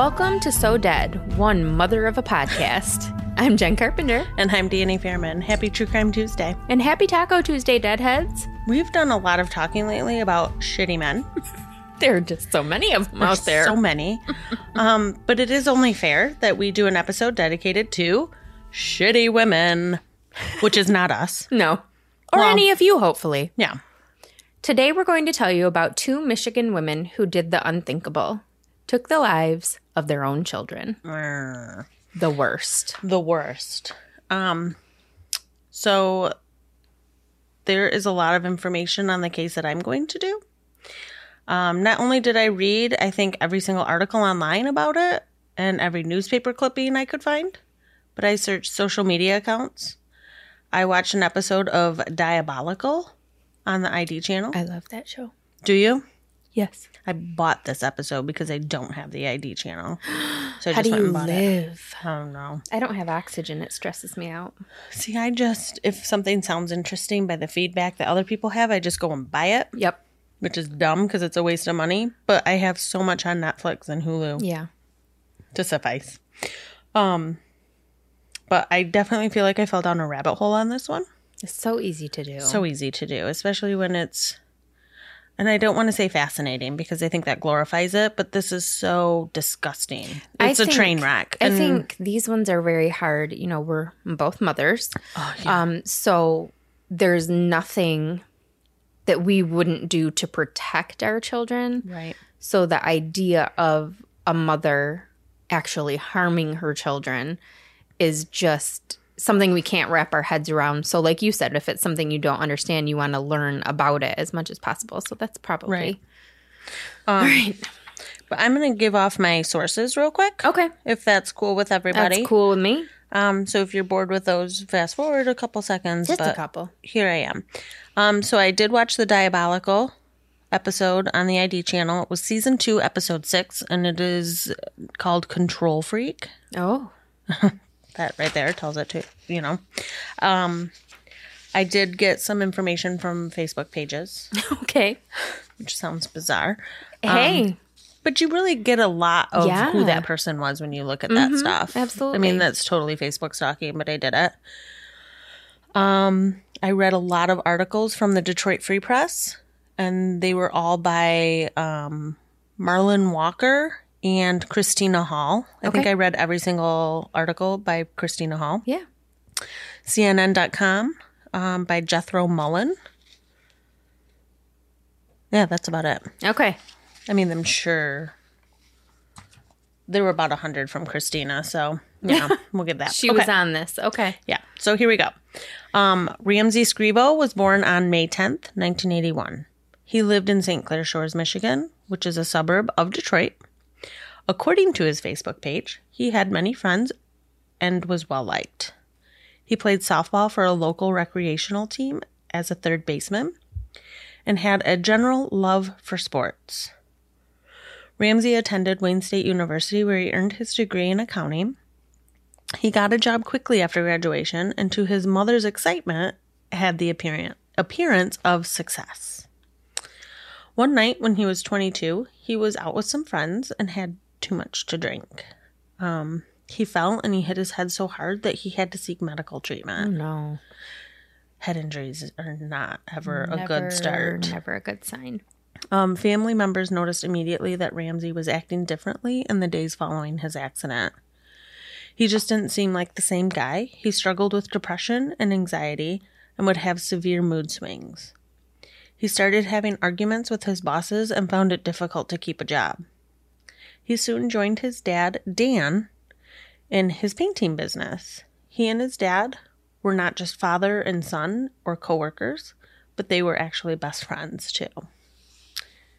Welcome to So Dead, one mother of a podcast. I'm Jen Carpenter, And I'm Danny Fairman. Happy True Crime Tuesday. and happy Taco Tuesday, Deadheads. We've done a lot of talking lately about shitty men. There are just so many of them out there. So many. um, but it is only fair that we do an episode dedicated to shitty women, which is not us. no. Or Well- any of you, hopefully. Yeah. Today, we're going to tell you about two Michigan women who did the unthinkable, took the lives of their own children. The worst. The worst. Um, so there is a lot of information on the case that I'm going to do. Um, not only did I read, I think, every single article online about it and every newspaper clipping I could find, but I searched social media accounts. I watched an episode of Diabolical on the ID channel. I love that show. Do you? Yes. I bought this episode because I don't have the ID channel. So I How just do went you and bought it. live? I don't know. I don't have oxygen. It stresses me out. See, I just, if something sounds interesting by the feedback that other people have, I just go and buy it, Yep. which is dumb because it's a waste of money. But I have so much on Netflix and Hulu Yeah. to suffice. Um, but I definitely feel like I fell down a rabbit hole on this one. It's so easy to do. So easy to do, especially when it's, and I don't want to say fascinating because I think that glorifies it, but this is so disgusting. I It's a think- train wreck. I think these ones are very hard. You know, we're both mothers. Oh, yeah. Um, so there's nothing that we wouldn't do to protect our children. right. So the idea of a mother actually harming her children is just something we can't wrap our heads around. So like you said, if it's something you don't understand, you want to learn about it as much as possible. So that's probably Right. Um, All right. But I'm going to give off my sources real quick. Okay. If that's cool with everybody. That's cool with me. Um, so if you're bored with those, fast forward a couple seconds. Just a couple. Here I am. Um, so I did watch the Diabolical episode on the ID channel. It was season two, episode six, and it is called Control Freak. Oh. That right there tells it to you know. Um, I did get some information from Facebook pages, Okay. which sounds bizarre. Hey. But you really get a lot of Yeah. Mm-hmm. who that person was when you look at that stuff. absolutely. I mean, that's totally Facebook stalking, but I did it. Um, I read a lot of articles from the Detroit Free Press, and they were all by um, Marlon Walker and Christina Hall. I think I read every single article by Christina Hall. yeah. CNN.com um, by Jethro Mullen. Yeah, that's about it. Okay. I mean, I'm sure there were about a hundred from Christina, so yeah, we'll give that. She was on this. Okay. Yeah. So here we go. Um, Ramsey Scrivo was born on May 10th, 1981. He lived in St. Clair Shores, Michigan, which is a suburb of Detroit. According to his Facebook page, he had many friends and was well liked. He played softball for a local recreational team as a third baseman and had a general love for sports. Ramsey attended Wayne State University where he earned his degree in accounting. He got a job quickly after graduation and to his mother's excitement had the appearance of success. One night when he was 22, he was out with some friends and had too much to drink. Um, he fell and he hit his head so hard that he had to seek medical treatment. No. Head injuries are not ever a good start. Never a good sign. Um, family members noticed immediately that Ramsey was acting differently in the days following his accident. He just didn't seem like the same guy. He struggled with depression and anxiety and would have severe mood swings. He started having arguments with his bosses and found it difficult to keep a job. He soon joined his dad, Dan, in his painting business. He and his dad were not just father and son or coworkers, but they were actually best friends too.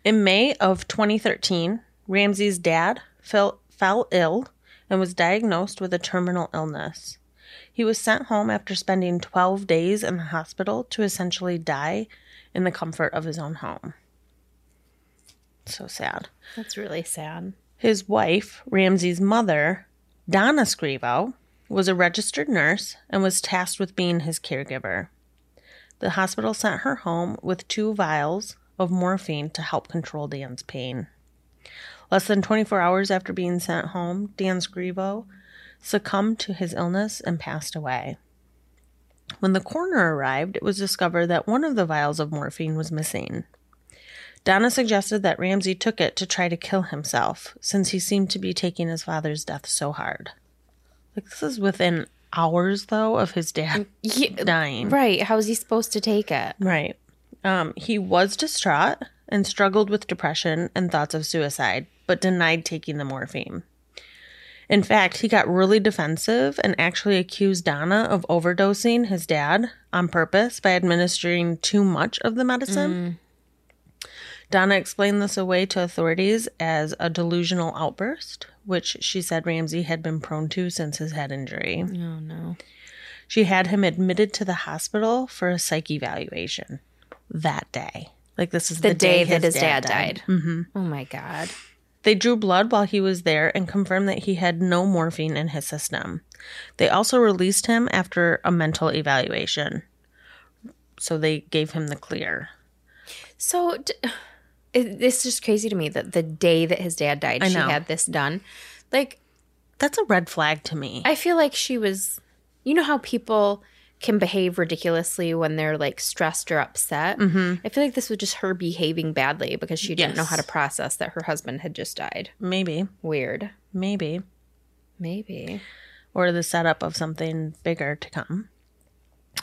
In May of 2013, Ramsey's dad fell, fell ill and was diagnosed with a terminal illness. He was sent home after spending 12 days in the hospital to essentially die in the comfort of his own home. So sad. That's really sad. His wife, Ramsey's mother, Donna Scrivo, was a registered nurse and was tasked with being his caregiver. The hospital sent her home with two vials of morphine to help control Dan's pain. Less than 24 hours after being sent home, Dan Scrivo succumbed to his illness and passed away. When the coroner arrived, it was discovered that one of the vials of morphine was missing. Donna suggested that Ramsey took it to try to kill himself, since he seemed to be taking his father's death so hard. Like, this is within hours, though, of his dad Yeah, dying. right. How's he supposed to take it? Right. Um, he was distraught and struggled with depression and thoughts of suicide, but denied taking the morphine. In fact, he got really defensive and actually accused Donna of overdosing his dad on purpose by administering too much of the medicine. Donna explained this away to authorities as a delusional outburst, which she said Ramsey had been prone to since his head injury. Oh no. She had him admitted to the hospital for a psych evaluation that day. Like this is The, day, that his dad, died. Mm-hmm. Oh my god. They drew blood while he was there and confirmed that he had no morphine in his system. They also released him after a mental evaluation. So they gave him the clear. So d- it, it's just crazy to me that the day that his dad died, I she know. had this done. Like That's a red flag to me. I feel like she was. You know how people can behave ridiculously when they're like stressed or upset. Mm-hmm. I feel like this was just her behaving badly because she didn't know how to process that her husband had just died. maybe, Weird. maybe. Maybe. Or the setup of something bigger to come.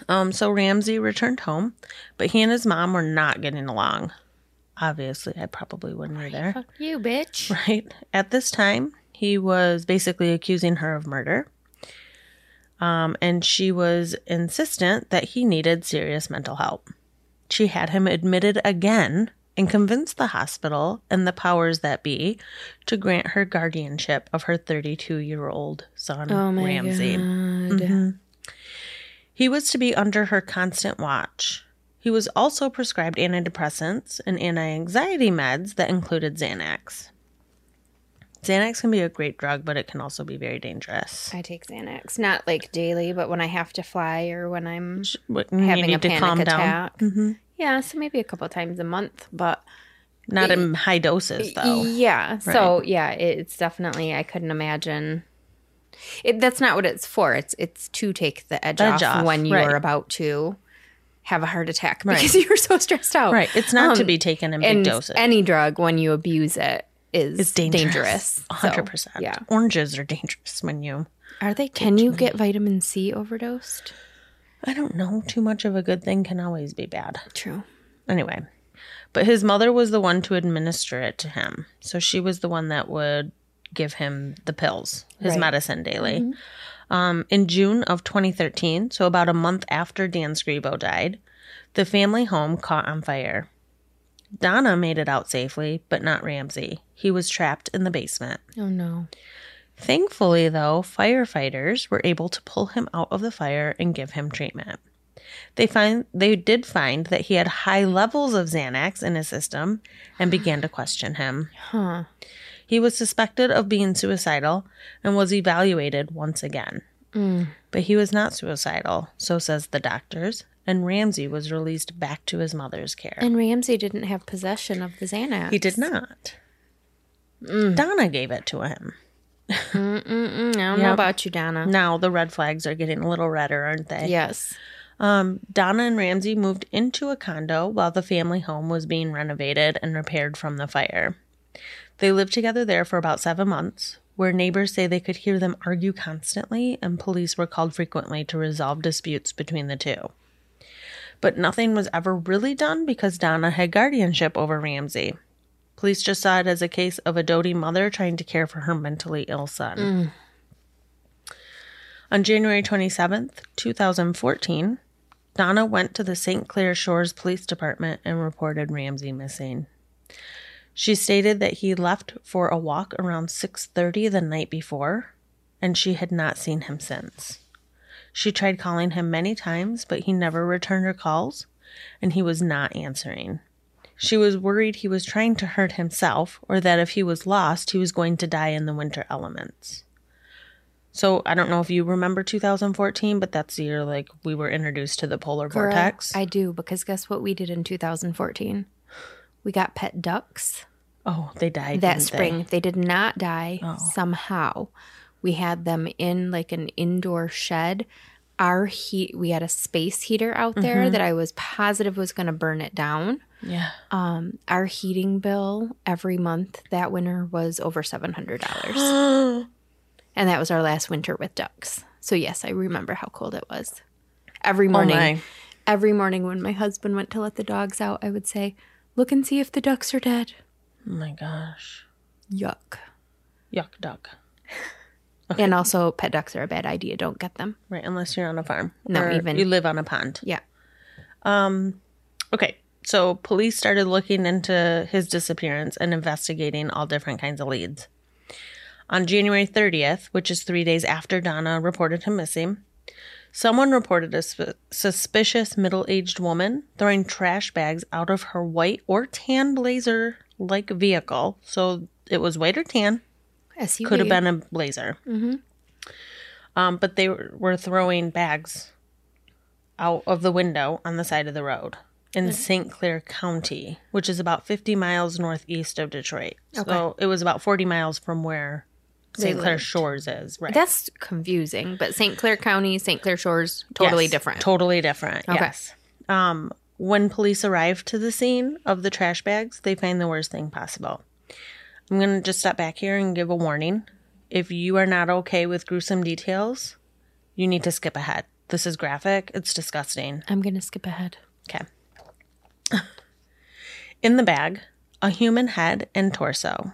Um, so Ramsey returned home, but he and his mom were not getting along. Obviously, I probably wouldn't either. Fuck you, bitch. Right. At this time, he was basically accusing her of murder. Um, and she was insistent that he needed serious mental help. She had him admitted again and convinced the hospital and the powers that be to grant her guardianship of her 32 year old son, Oh Ramsey. god. He was to be under her constant watch. He was also prescribed antidepressants and anti anxiety meds that included Xanax. Xanax can be a great drug, but it can also be very dangerous. I take Xanax, not like daily, but when I have to fly or when I'm What- having a panic attack. Mm-hmm. Yeah, so maybe a couple times a month, but Not in high doses, though. Yeah. So yeah, it's definitely I couldn't imagine. It, that's not what it's for. It's it's to take the edge, Edge off, off, when you're right. about to have a heart attack Right. because you're so stressed out. Right. It's not to Um, be taken in big And doses. any drug when you abuse it is it's dangerous. dangerous. A hundred So, percent. Yeah. Oranges are dangerous when you. Are they? Can you get vitamin C overdosed? I don't know. Too much of a good thing can always be bad. True. Anyway, but his mother was the one to administer it to him. So she was the one that would give him the pills, his Right. medicine daily. Um, in June of 2013, so about a month after Dan Scrivo died, the family home caught on fire. Donna made it out safely, but not Ramsey. He was trapped in the basement. Oh no. Thankfully, though, firefighters were able to pull him out of the fire and give him treatment. They find they did find that he had high levels of Xanax in his system and began to question him. Huh. He was suspected of being suicidal and was evaluated once again. But he was not suicidal, so says the doctors, and Ramsey was released back to his mother's care. And Ramsey didn't have possession of the Xanax. he did not. Donna gave it to him. Mm, I don't know about you, Donna. Now the red flags are getting a little redder, aren't they? Yes. Um, Donna and Ramsey moved into a condo while the family home was being renovated and repaired from the fire. They lived together there for about seven months, where neighbors say they could hear them argue constantly, and police were called frequently to resolve disputes between the two. But nothing was ever really done because Donna had guardianship over Ramsey. Police just saw it as a case of a doting mother trying to care for her mentally ill son. Mm. On January 27th, 2014, Donna went to the St. Clair Shores Police Department and reported Ramsey missing. She stated that he left for a walk around 6:30 the night before and she had not seen him since. She tried calling him many times, but he never returned her calls and he was not answering. She was worried he was trying to hurt himself or that if he was lost, he was going to die in the winter elements. So I don't know if you remember 2014, but that's the year like we were introduced to the polar Girl, vortex. I do because guess what we did in 2014? We got pet ducks. Oh, they died that spring. They? They? did not die Oh. somehow. We had them in like an indoor shed. Our heat, we had a space heater out there Mm-hmm. that I was positive was going to burn it down. Yeah. Um, our heating bill every month that winter was over seven hundred dollars, Oh and that was our last winter with ducks. So yes, I remember how cold it was. Every morning, Oh every morning when my husband went to let the dogs out, I would say, "Look and see if the ducks are dead." Oh my gosh. Yuck. Yuck duck. And also, pet ducks are a bad idea. Don't get them. Right, unless you're on a farm. No, or even- you live on a pond. Yeah. Um, okay, so police started looking into his disappearance and investigating all different kinds of leads. On January 30th, which is three days after Donna reported him missing, someone reported a sp- suspicious middle aged woman throwing trash bags out of her white or tan blazer like vehicle. So it was white or tan, SUV. could have been a blazer. Um, but they were, were throwing bags out of the window on the side of the road in St. Clair County, which is about 50 miles northeast of Detroit. So it was about 40 miles from where St. Clair. Shores is. Right. That's confusing, but St. Clair County, St. Clair Shores, totally Yes, different. Totally different. Okay. Yes. Um, when police arrive to the scene of the trash bags, they find the worst thing possible. I'm going to just step back here and give a warning. If you are not okay with gruesome details, you need to skip ahead. This is graphic, it's disgusting. I'm going to skip ahead. Okay. In the bag, a human head and torso.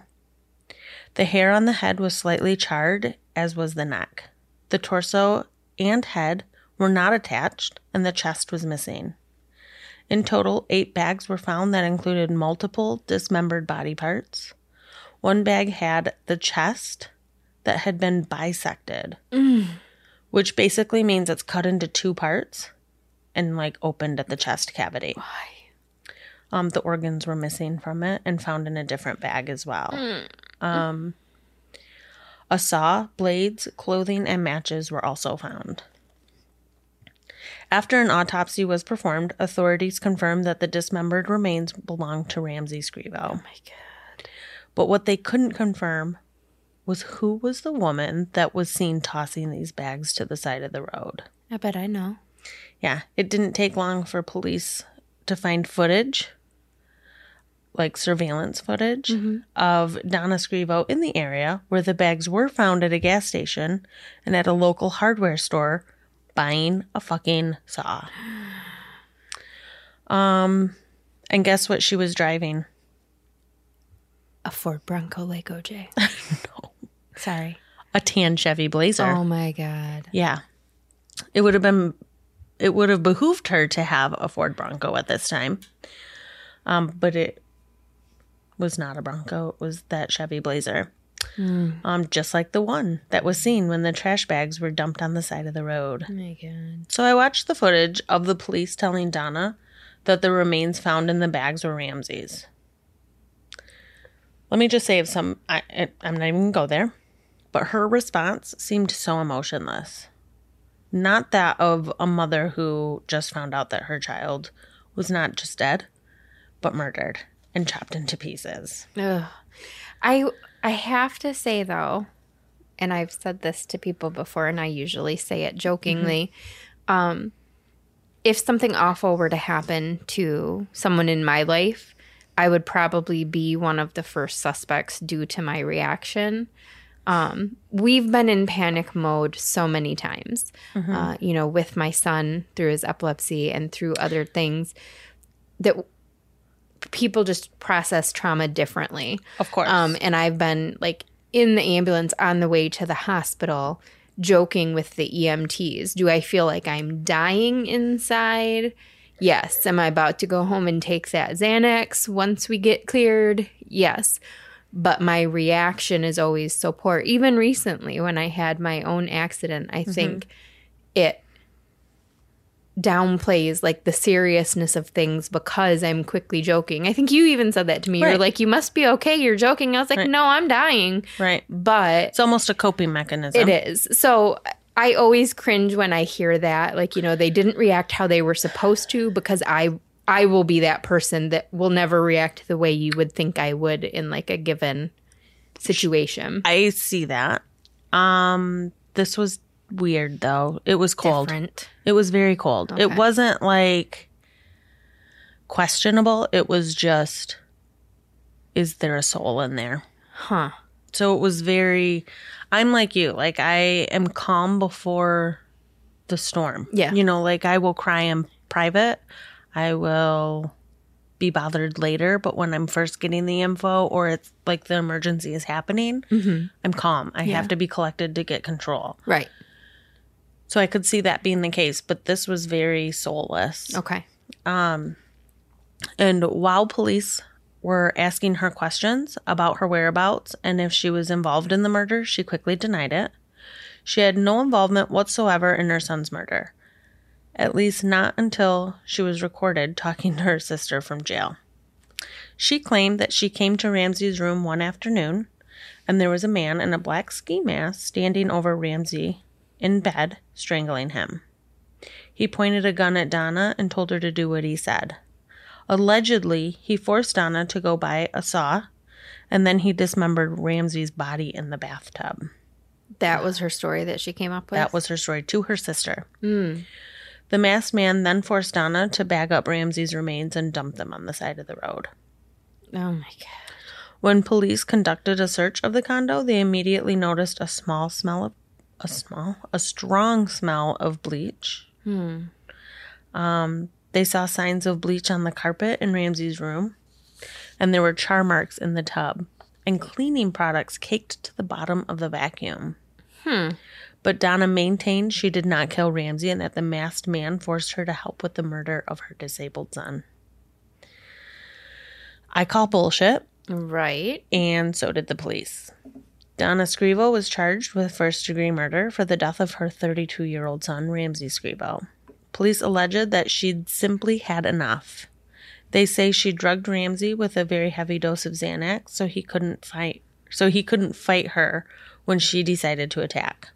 The hair on the head was slightly charred, as was the neck. The torso and head were not attached, and the chest was missing. In total, eight bags were found that included multiple dismembered body parts. One bag had the chest that had been bisected, which basically means it's cut into two parts and like opened at the chest cavity. Why? Um, the organs were missing from it and found in a different bag as well. Um, a saw, blades, clothing, and matches were also found. After an autopsy was performed, authorities confirmed that the dismembered remains belonged to Ramsey Scrivo. Oh my God. But what they couldn't confirm was who was the woman that was seen tossing these bags to the side of the road. I bet I know. Yeah, it didn't take long for police to find footage, like surveillance footage, mm-hmm. of Donna Scrivo in the area where the bags were found at a gas station and at a local hardware store buying a fucking saw. Um, and guess what she was driving? A Ford Bronco Lake OJ. no. Sorry. A tan Chevy Blazer. Oh my God. Yeah. It would have been it would have behooved her to have a Ford Bronco at this time. Um, but it was not a Bronco, it was that Chevy Blazer. Um, just like the one that was seen when the trash bags were dumped on the side of the road. Oh my God. So I watched the footage of the police telling Donna that the remains found in the bags were Ramsey's. Let me just say, if some, I, I, I'm not even gonna go there, but her response seemed so emotionless. Not that of a mother who just found out that her child was not just dead, but murdered and chopped into pieces. Ugh. I I have to say though, and I've said this to people before, and I usually say it jokingly. Um, if something awful were to happen to someone in my life, I would probably be one of the first suspects due to my reaction. Um, we've been in panic mode so many times, uh, you know, with my son through his epilepsy and through other things that people just process trauma differently. Of course. Um, and I've been like in the ambulance on the way to the hospital, joking with the EMTs. Do I feel like I'm dying inside? Yes. Am I about to go home and take that Xanax once we get cleared? Yes. But my reaction is always so poor. Even recently, when I had my own accident, I think it downplays like the seriousness of things because I'm quickly joking. I think you even said that to me. You're like, you must be okay. You're joking. I was like, Right. no, I'm dying. right. But It's almost a coping mechanism. it is. So I always cringe when I hear that. Like, you know, they didn't react how they were supposed to because I I will be that person that will never react the way you would think I would in like a given situation. I see that. Um, this was weird though. It was cold. Different. It was very cold. It wasn't like questionable. It was just, is there a soul in there? Huh. So it was very, I'm like you. Like I am calm before the storm. Yeah. You know, like I will cry in private. I will be bothered later. But when I'm first getting the info or it's like the emergency is happening, mm-hmm. I'm calm. I Yeah. have to be collected to get control. Right. So I could see that being the case, but this was very soulless. Okay. Um, And while police were asking her questions about her whereabouts and if she was involved in the murder, she quickly denied it. She had no involvement whatsoever in her son's murder, at least not until she was recorded talking to her sister from jail. She claimed that she came to Ramsey's room one afternoon and there was a man in a black ski mask standing over Ramsey in bed, strangling him. He pointed a gun at Donna and told her to do what he said. Allegedly, he forced Donna to go buy a saw, and then he dismembered Ramsey's body in the bathtub. That was her story that she came up with. That was her story to her sister. Hmm. The masked man then forced Donna to bag up Ramsey's remains and dump them on the side of the road. Oh my god. When police conducted a search of the condo, they immediately noticed a small smell of a small, a strong smell of bleach. Um, they saw signs of bleach on the carpet in Ramsey's room, and there were char marks in the tub and cleaning products caked to the bottom of the vacuum. But Donna maintained she did not kill Ramsey and that the masked man forced her to help with the murder of her disabled son. I call bullshit Right. and so did the police. Donna Scrivo was charged with first degree murder for the death of her 32 year old son, Ramsey Scrivo. Police alleged that she'd simply had enough. They say she drugged Ramsey with a very heavy dose of Xanax so he couldn't fight so he couldn't fight her when she decided to attack.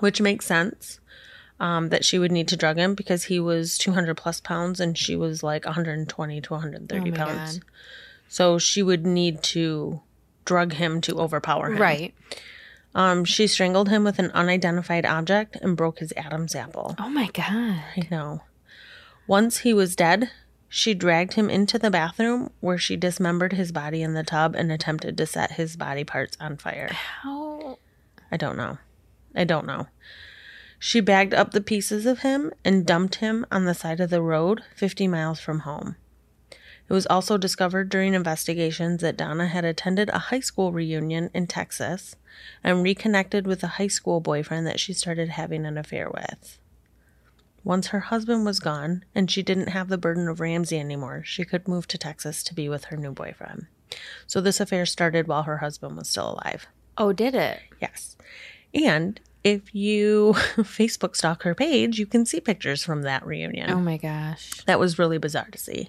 Which makes sense. Um, that she would need to drug him because he was 200 plus pounds and she was like 120 to 130 Oh pounds. God. So she would need to drug him to overpower him. Right. Um, she strangled him with an unidentified object and broke his Adam's apple. Oh my god. I know. Once he was dead, she dragged him into the bathroom where she dismembered his body in the tub and attempted to set his body parts on fire. How I don't know. I don't know. She bagged up the pieces of him and dumped him on the side of the road 50 miles from home. It was also discovered during investigations that Donna had attended a high school reunion in Texas and reconnected with a high school boyfriend that she started having an affair with. Once her husband was gone and she didn't have the burden of Ramsey anymore, she could move to Texas to be with her new boyfriend. So this affair started while her husband was still alive. Oh, did it? Yes. And if you Facebook stalk her page, you can see pictures from that reunion. Oh my gosh. That was really bizarre to see.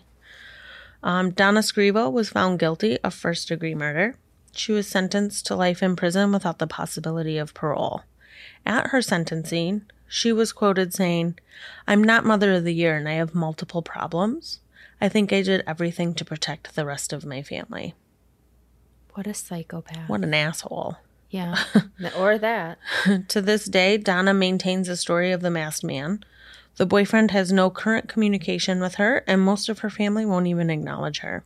Um, Donna Scrivo was found guilty of first degree murder. She was sentenced to life in prison without the possibility of parole. At her sentencing, she was quoted saying, I'm not Mother of the Year and I have multiple problems. I think I did everything to protect the rest of my family. What a psychopath. What an asshole. Yeah. or that. To this day, Donna maintains the story of the masked man. The boyfriend has no current communication with her, and most of her family won't even acknowledge her.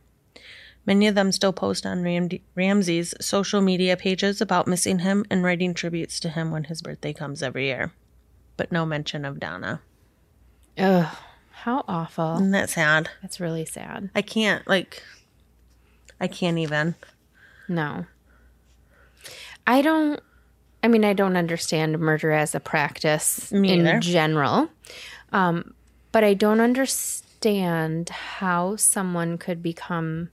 Many of them still post on Ram- Ramsey's social media pages about missing him and writing tributes to him when his birthday comes every year. But no mention of Donna. Ugh. How awful. Isn't that sad? That's really sad. I can't, like, I can't even. No. I don't I mean I don't understand murder as a practice Me in either. general. Um but I don't understand how someone could become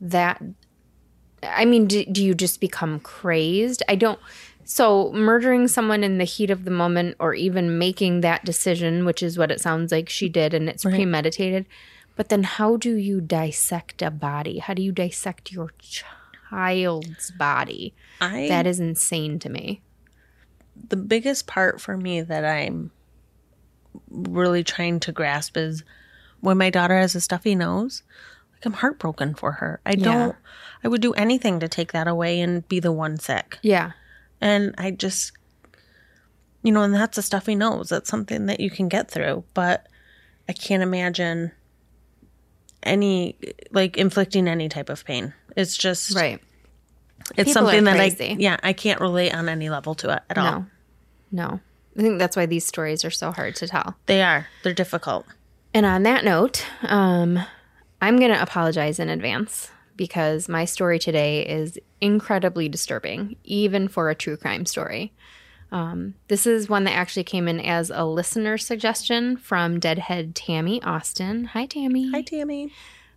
that I mean do, do you just become crazed? I don't so murdering someone in the heat of the moment or even making that decision, which is what it sounds like she did and it's premeditated. But then how do you dissect a body? How do you dissect your child's body? I That is insane to me. the biggest part for me that I'm really trying to grasp is When my daughter has a stuffy nose, like I'm heartbroken for her. I don't I would do anything to take that away and be the one sick. Yeah. And I just you know, and that's a stuffy nose. That's something that you can get through, but I can't imagine any like inflicting any type of pain. It's just Right. it's People something that. I yeah, I can't relate on any level to it at all. No. No. I think that's why these stories are so hard to tell. They are. They're difficult. And on that note, um, I'm going to apologize in advance because my story today is incredibly disturbing, even for a true crime story. Um, this is one that actually came in as a listener suggestion from Deadhead Tammy Austin. Hi, Tammy. Hi Tammy.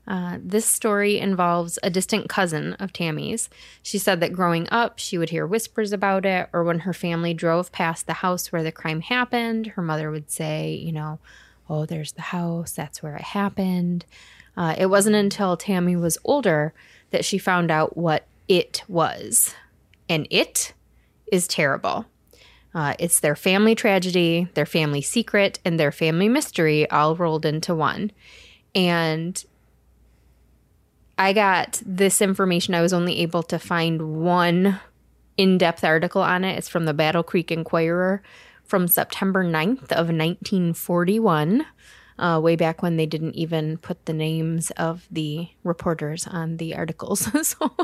Uh, this story involves a distant cousin of Tammy's. She said that growing up, she would hear whispers about it, or when her family drove past the house where the crime happened, her mother would say, you know, oh, there's the house, that's where it happened. Uh, it wasn't until Tammy was older that she found out what it was. And it is terrible. Uh, it's their family tragedy, their family secret, and their family mystery all rolled into one. And I got this information. I was only able to find one in depth article on it. It's from the Battle Creek Enquirer from September 9th of 1941, uh, way back when they didn't even put the names of the reporters on the articles. so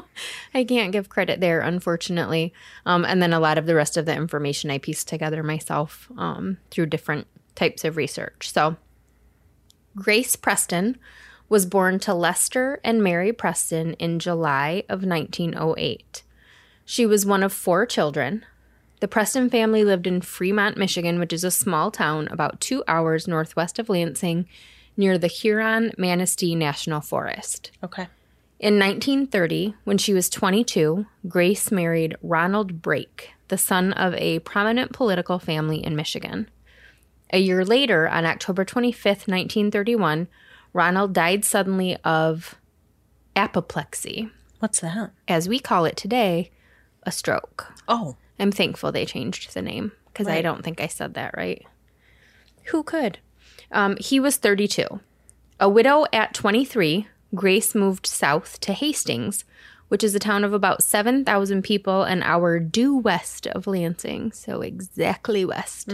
I can't give credit there, unfortunately. Um, and then a lot of the rest of the information I pieced together myself um, through different types of research. So Grace Preston was born to Lester and Mary Preston in July of 1908. She was one of four children. The Preston family lived in Fremont, Michigan, which is a small town about two hours northwest of Lansing near the Huron Manistee National Forest. Okay. In 1930, when she was 22, Grace married Ronald Brake, the son of a prominent political family in Michigan. A year later, on October 25th, 1931, Ronald died suddenly of apoplexy, What's that? as we call it today, a stroke. Oh. I'm thankful they changed the name because I don't think I said that right. Who could? Um, he was 32. A widow at 23, Grace moved south to Hastings, which is a town of about 7,000 people, an hour due west of Lansing, so exactly west.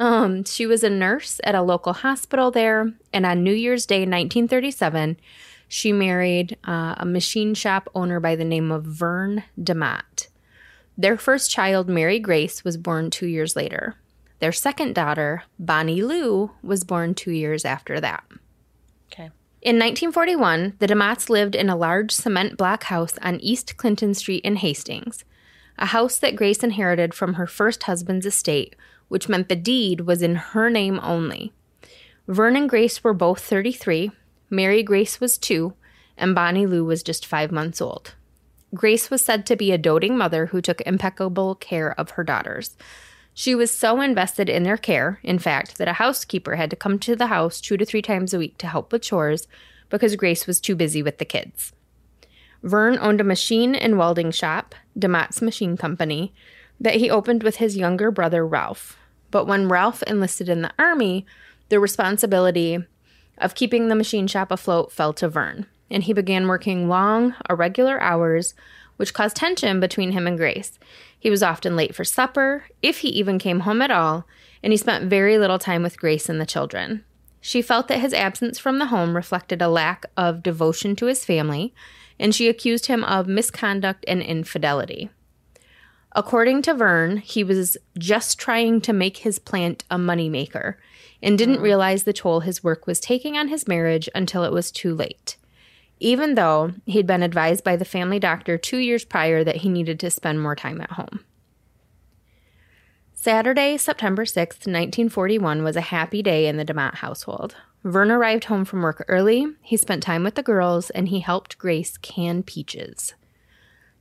Um, she was a nurse at a local hospital there, and on New Year's Day, 1937, she married uh, a machine shop owner by the name of Vern DeMott. Their first child, Mary Grace, was born two years later. Their second daughter, Bonnie Lou, was born two years after that. In 1941, the DeMotts lived in a large cement block house on East Clinton Street in Hastings, a house that Grace inherited from her first husband's estate, which meant the deed was in her name only. Vern and Grace were both 33, Mary Grace was two, and Bonnie Lou was just five months old. Grace was said to be a doting mother who took impeccable care of her daughters. She was so invested in their care, in fact, that a housekeeper had to come to the house two to three times a week to help with chores because Grace was too busy with the kids. Vern owned a machine and welding shop, DeMott's Machine Company, that he opened with his younger brother Ralph. But when Ralph enlisted in the army, the responsibility of keeping the machine shop afloat fell to Vern, and he began working long, irregular hours, which caused tension between him and Grace. He was often late for supper, if he even came home at all, and he spent very little time with Grace and the children. She felt that his absence from the home reflected a lack of devotion to his family, and she accused him of misconduct and infidelity. According to Vern, he was just trying to make his plant a moneymaker and didn't hmm. realize the toll his work was taking on his marriage until it was too late. Even though he'd been advised by the family doctor two years prior that he needed to spend more time at home. Saturday, September 6th, 1941, was a happy day in the DeMott household. Vern arrived home from work early, he spent time with the girls, and he helped Grace can peaches.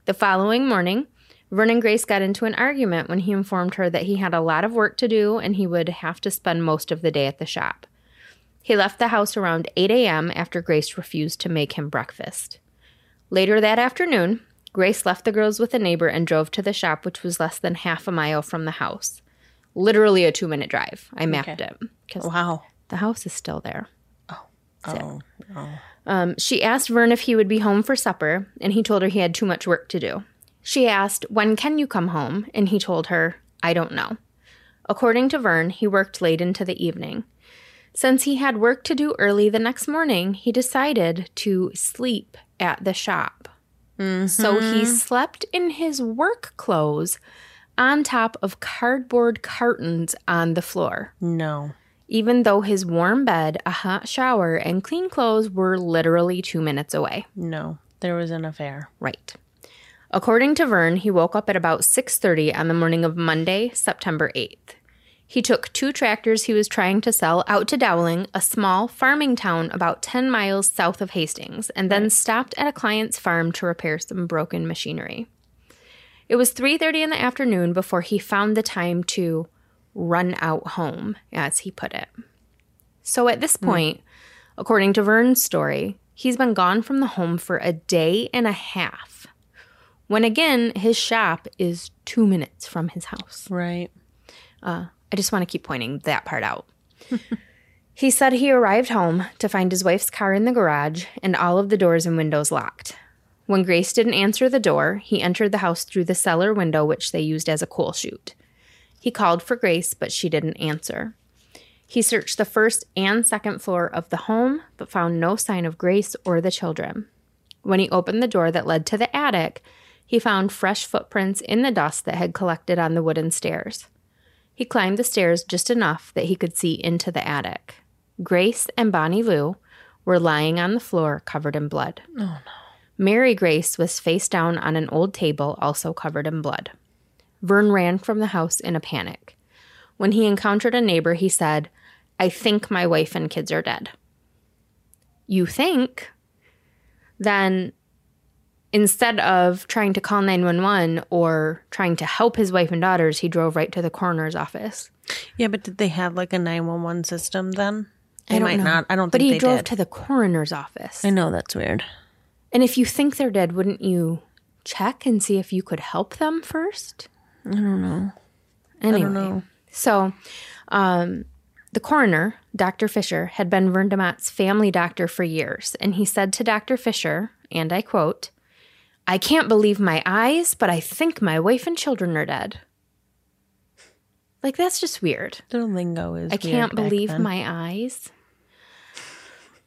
The following morning, Vern and Grace got into an argument when he informed her that he had a lot of work to do and he would have to spend most of the day at the shop. He left the house around 8 a.m. after Grace refused to make him breakfast. Later that afternoon, Grace left the girls with a neighbor and drove to the shop, which was less than half a mile from the house. Literally a two minute drive. I mapped Okay. it because Wow. the house is still there. Oh, oh. Um, she asked Vern if he would be home for supper, and he told her he had too much work to do. She asked, When can you come home? And he told her, I don't know. According to Vern, he worked late into the evening. Since he had work to do early the next morning, he decided to sleep at the shop. So he mm-hmm. slept in his work clothes on top of cardboard cartons on the floor No. even though his warm bed, a hot shower, and clean clothes were literally two minutes away. No. There was an affair. Right. According to Vern, he woke up at about 6:30 on the morning of Monday, September 8th. He took two tractors he was trying to sell out to Dowling, a small farming town about 10 miles south of Hastings, and then stopped at a client's farm to repair some broken machinery. It was 3:30 in the afternoon before he found the time to run out home, as he put it. So at this hmm. point, according to Vern's story, he's been gone from the home for a day and a half. When again, his shop is two minutes from his house. Right. Uh, I just want to keep pointing that part out. he said he arrived home to find his wife's car in the garage and all of the doors and windows locked. When Grace didn't answer the door, he entered the house through the cellar window, which they used as a coal chute. He called for Grace, but she didn't answer. He searched the first and second floor of the home, but found no sign of Grace or the children. When he opened the door that led to the attic, he found fresh footprints in the dust that had collected on the wooden stairs. He climbed the stairs just enough that he could see into the attic. Grace and Bonnie Lou were lying on the floor covered in blood. Oh, no. Mary Grace was face down on an old table, also covered in blood. Vern ran from the house in a panic. When he encountered a neighbor, he said, I think my wife and kids are dead. You think? Then instead of trying to call 911 or trying to help his wife and daughters, he drove right to the coroner's office. Yeah, but did they have like a 911 system then? They I don't might know. not. I don't But think he they drove did. to the coroner's office. I know that's weird. And if you think they're dead, wouldn't you check and see if you could help them first? I don't know. Anyway, I don't know. so um, the coroner, Dr. Fisher, had been Vern DeMott's family doctor for years, and he said to Dr. Fisher, and I quote, I can't believe my eyes, but I think my wife and children are dead. Like, that's just weird. Their lingo is. I can't believe then. my eyes.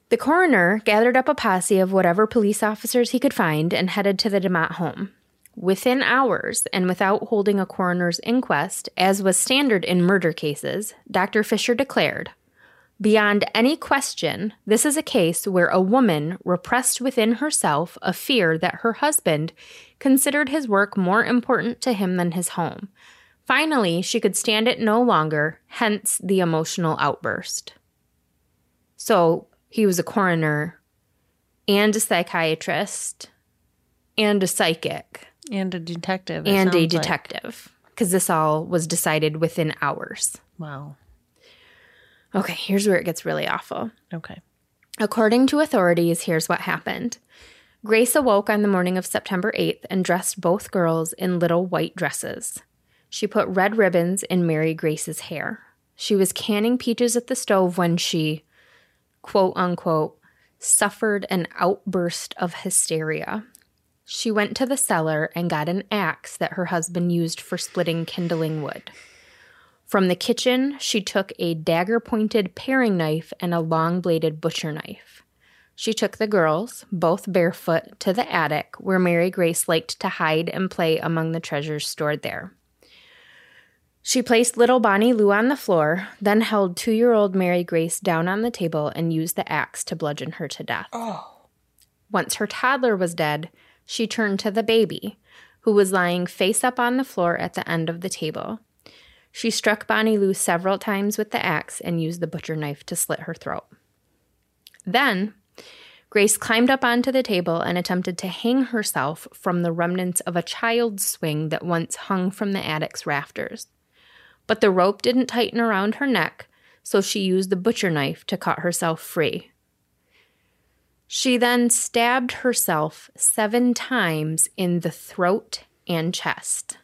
The coroner gathered up a posse of whatever police officers he could find and headed to the DeMott home. Within hours, and without holding a coroner's inquest, as was standard in murder cases, Dr. Fisher declared Beyond any question, this is a case where a woman repressed within herself a fear that her husband considered his work more important to him than his home. Finally, she could stand it no longer, hence the emotional outburst. So he was a coroner and a psychiatrist and a psychic and a detective. and a detective because this all was decided within hours. Wow. Okay, here's where it gets really awful. Okay. According to authorities, here's what happened. Grace awoke on the morning of September 8th and dressed both girls in little white dresses. She put red ribbons in Mary Grace's hair. She was canning peaches at the stove when she, quote unquote, suffered an outburst of hysteria. She went to the cellar and got an axe that her husband used for splitting kindling wood. From the kitchen, she took a dagger pointed paring knife and a long bladed butcher knife. She took the girls, both barefoot, to the attic where Mary Grace liked to hide and play among the treasures stored there. She placed little Bonnie Lou on the floor, then held two year old Mary Grace down on the table and used the axe to bludgeon her to death. Oh. Once her toddler was dead, she turned to the baby, who was lying face up on the floor at the end of the table. She struck Bonnie Lou several times with the axe and used the butcher knife to slit her throat. Then, Grace climbed up onto the table and attempted to hang herself from the remnants of a child's swing that once hung from the attic's rafters. But the rope didn't tighten around her neck, so she used the butcher knife to cut herself free. She then stabbed herself seven times in the throat and chest.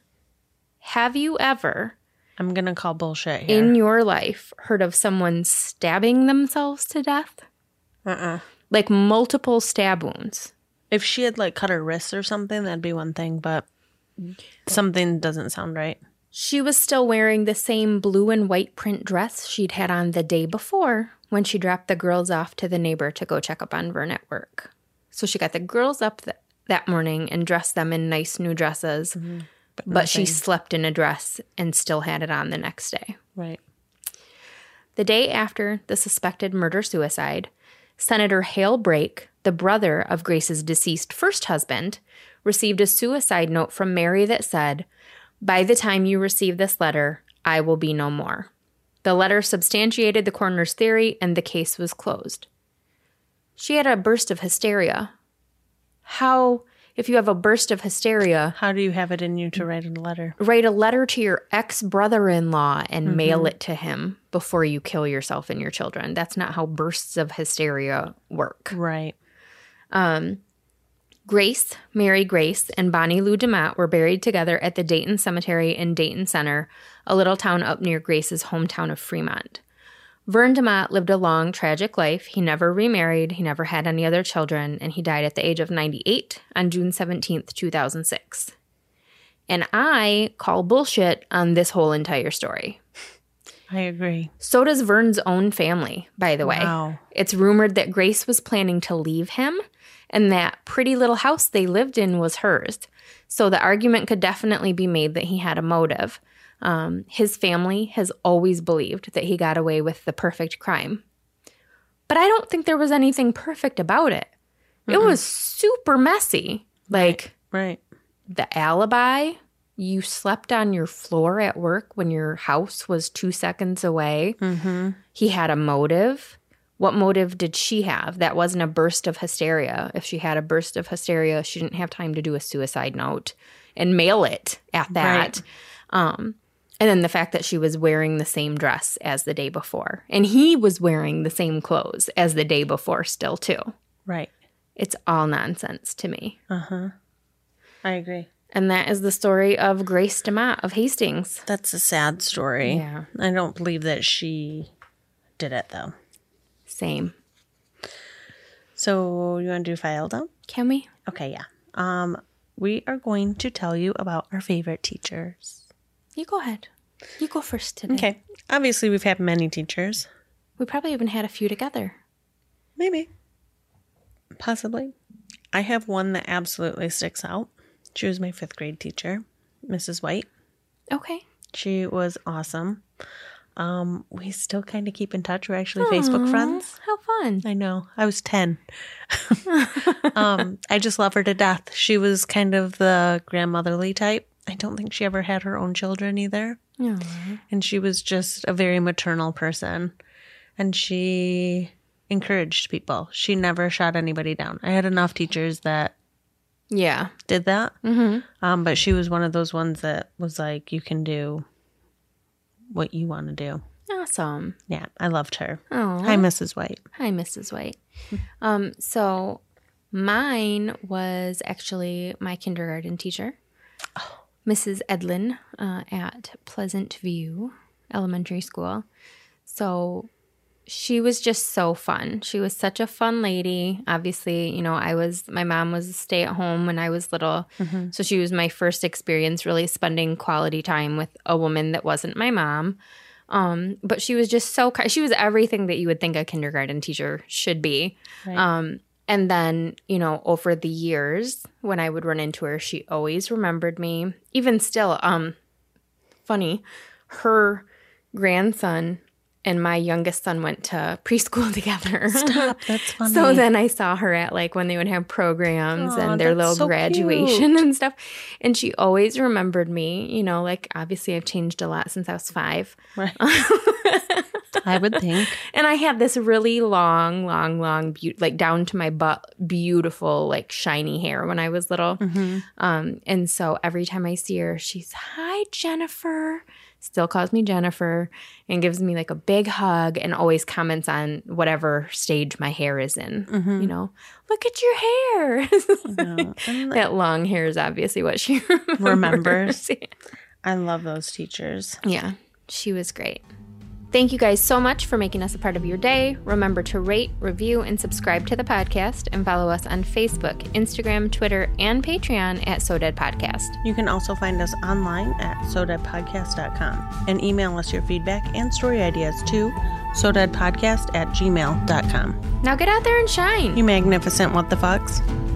Have you ever, I'm going to call bullshit here. in your life, heard of someone stabbing themselves to death? Uh-uh. like multiple stab wounds. If she had like cut her wrists or something, that'd be one thing, but something doesn't sound right. She was still wearing the same blue and white print dress she'd had on the day before when she dropped the girls off to the neighbor to go check up on Vern at work. So she got the girls up th- that morning and dressed them in nice new dresses, mm-hmm. But, she slept in a dress and still had it on the next day. Right. The day after the suspected murder suicide, Senator Hale Brake, the brother of Grace's deceased first husband, received a suicide note from Mary that said, By the time you receive this letter, I will be no more. The letter substantiated the coroner's theory and the case was closed. She had a burst of hysteria. How, if you have a burst of hysteria, How do you have it in you to write a letter? write a letter to your ex brother in law and mail it to him before you kill yourself and your children. That's not how bursts of hysteria work. Right. Um, Grace, Mary Grace, and Bonnie Lou DeMott were buried together at the Dayton Cemetery in Dayton Center, a little town up near Grace's hometown of Fremont. Vern DeMott lived a long, tragic life. He never remarried, he never had any other children, and he died at the age of 98 on June 17th, 2006. And I call bullshit on this whole entire story. I agree. So does Vern's own family, by the way. Wow. It's rumored that Grace was planning to leave him and that pretty little house they lived in was hers. So the argument could definitely be made that he had a motive. Um, his family has always believed that he got away with the perfect crime. But I don't think there was anything perfect about it. It was super messy. Like, Right. the alibi you slept on your floor at work when your house was two seconds away Mm-hmm. he had a motive what motive did she have that wasn't a burst of hysteria if she had a burst of hysteria she didn't have time to do a suicide note and mail it at that um and then the fact that she was wearing the same dress as the day before and he was wearing the same clothes as the day before still too Right. it's all nonsense to me Uh-huh. I agree. And that is the story of Grace DeMott of Hastings. That's a sad story. Yeah. I don't believe that she did it though. Same. So you want to do file dump? Can we? Okay, yeah. Um, we are going to tell you about our favorite teachers. You go ahead. You go first today. Okay. Obviously, we've had many teachers. We probably even had a few together. Maybe. Possibly. I have one that absolutely sticks out. She was my fifth grade teacher, Mrs. White. Okay. She was awesome. Um, we still kind of keep in touch. We're actually Facebook friends. How fun. I know. I was 10. um, I just love her to death. She was kind of the grandmotherly type. I don't think she ever had her own children either. And she was just a very maternal person. And she encouraged people. She never shot anybody down. I had enough teachers that Yeah. did that. Mm-hmm. Um, but she was one of those ones that was like, you can do what you want to do. Awesome. Yeah, I loved her. Oh. Hi, Mrs. White. Hi, Mrs. White. Um, so mine was actually my kindergarten teacher, Mrs. Edlin, uh, at Pleasant View Elementary School. So she was just so fun. She was such a fun lady. Obviously, you know, I was my mom was a stay at home when I was little. So she was my first experience really spending quality time with a woman that wasn't my mom. Um, but she was just so she was everything that you would think a kindergarten teacher should be. Right. Um, and then, you know, over the years when I would run into her, she always remembered me. Even still, um, funny, her grandson and my youngest son went to preschool together. Stop. That's funny. So then I saw her at like when they would have programs Aw, and their little so graduation and stuff. And she always remembered me, you know, like obviously I've changed a lot since I was five. Right. I would think. And I had this really long, long, long, be- like down to my butt, beautiful, like shiny hair when I was little. Mm-hmm. Um, and so every time I see her, she's, Hi, Jennifer. Still calls me Jennifer and gives me like a big hug and always comments on whatever stage my hair is in. You know, look at your hair. And that long hair is obviously what she Remembers. remembers. I love those teachers. yeah, she was great. Thank you guys so much for making us a part of your day. Remember to rate, review, and subscribe to the podcast and follow us on Facebook, Instagram, Twitter, and Patreon at So Dead Podcast. You can also find us online at sodeadpodcast.com and email us your feedback and story ideas to sodeadpodcast at gmail.com. Now get out there and shine. You magnificent what the fucks.